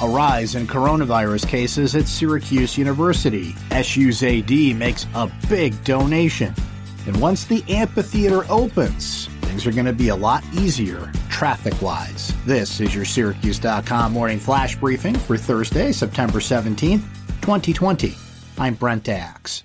A rise in coronavirus cases at Syracuse University. SU's AD makes a big donation. And once the amphitheater opens, things are going to be a lot easier traffic wise. This is your Syracuse.com morning flash briefing for Thursday, September 17th, 2020. I'm Brent Axe.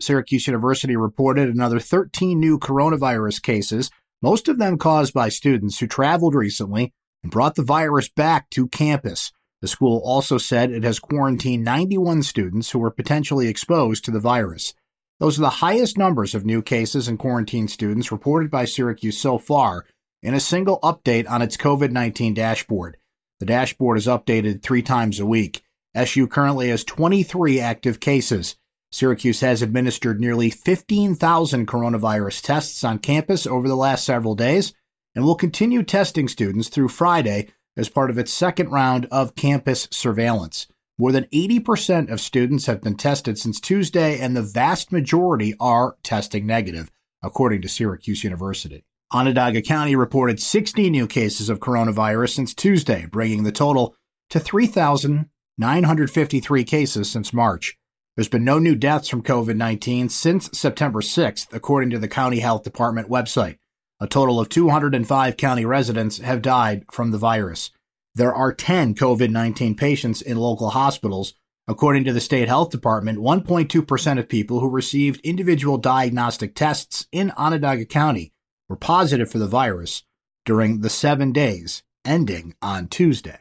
Syracuse University reported another 13 new coronavirus cases, most of them caused by students who traveled recently and brought the virus back to campus. The school also said it has quarantined 91 students who were potentially exposed to the virus. Those are the highest numbers of new cases and quarantined students reported by Syracuse so far in a single update on its COVID 19 dashboard. The dashboard is updated three times a week. SU currently has 23 active cases. Syracuse has administered nearly 15,000 coronavirus tests on campus over the last several days and will continue testing students through Friday as part of its second round of campus surveillance. More than 80% of students have been tested since Tuesday, and the vast majority are testing negative, according to Syracuse University. Onondaga County reported 60 new cases of coronavirus since Tuesday, bringing the total to 3,953 cases since March. There's been no new deaths from COVID 19 since September 6th, according to the County Health Department website. A total of 205 county residents have died from the virus. There are 10 COVID 19 patients in local hospitals. According to the state health department, 1.2% of people who received individual diagnostic tests in Onondaga County were positive for the virus during the seven days ending on Tuesday.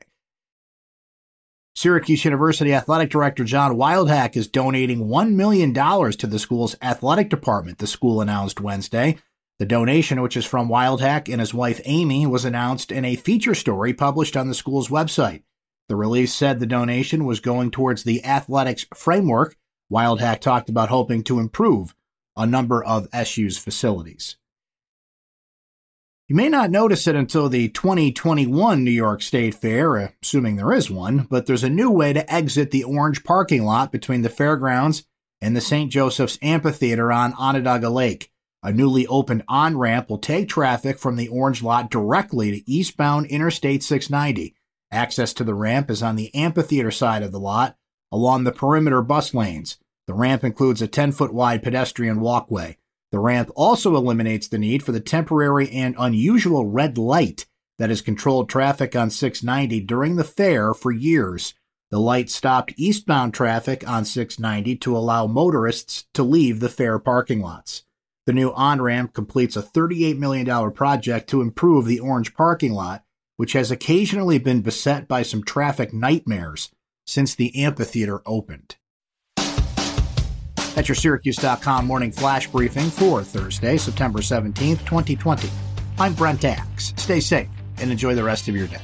Syracuse University Athletic Director John Wildhack is donating $1 million to the school's athletic department, the school announced Wednesday. The donation, which is from Wildhack and his wife Amy, was announced in a feature story published on the school's website. The release said the donation was going towards the athletics framework. Wildhack talked about hoping to improve a number of SU's facilities. You may not notice it until the 2021 New York State Fair, assuming there is one, but there's a new way to exit the orange parking lot between the fairgrounds and the St. Joseph's Amphitheater on Onondaga Lake. A newly opened on ramp will take traffic from the orange lot directly to eastbound Interstate 690. Access to the ramp is on the amphitheater side of the lot along the perimeter bus lanes. The ramp includes a 10 foot wide pedestrian walkway. The ramp also eliminates the need for the temporary and unusual red light that has controlled traffic on 690 during the fair for years. The light stopped eastbound traffic on 690 to allow motorists to leave the fair parking lots. The new on ramp completes a $38 million project to improve the orange parking lot, which has occasionally been beset by some traffic nightmares since the amphitheater opened. That's your Syracuse.com morning flash briefing for Thursday, September 17th, 2020. I'm Brent Axe. Stay safe and enjoy the rest of your day.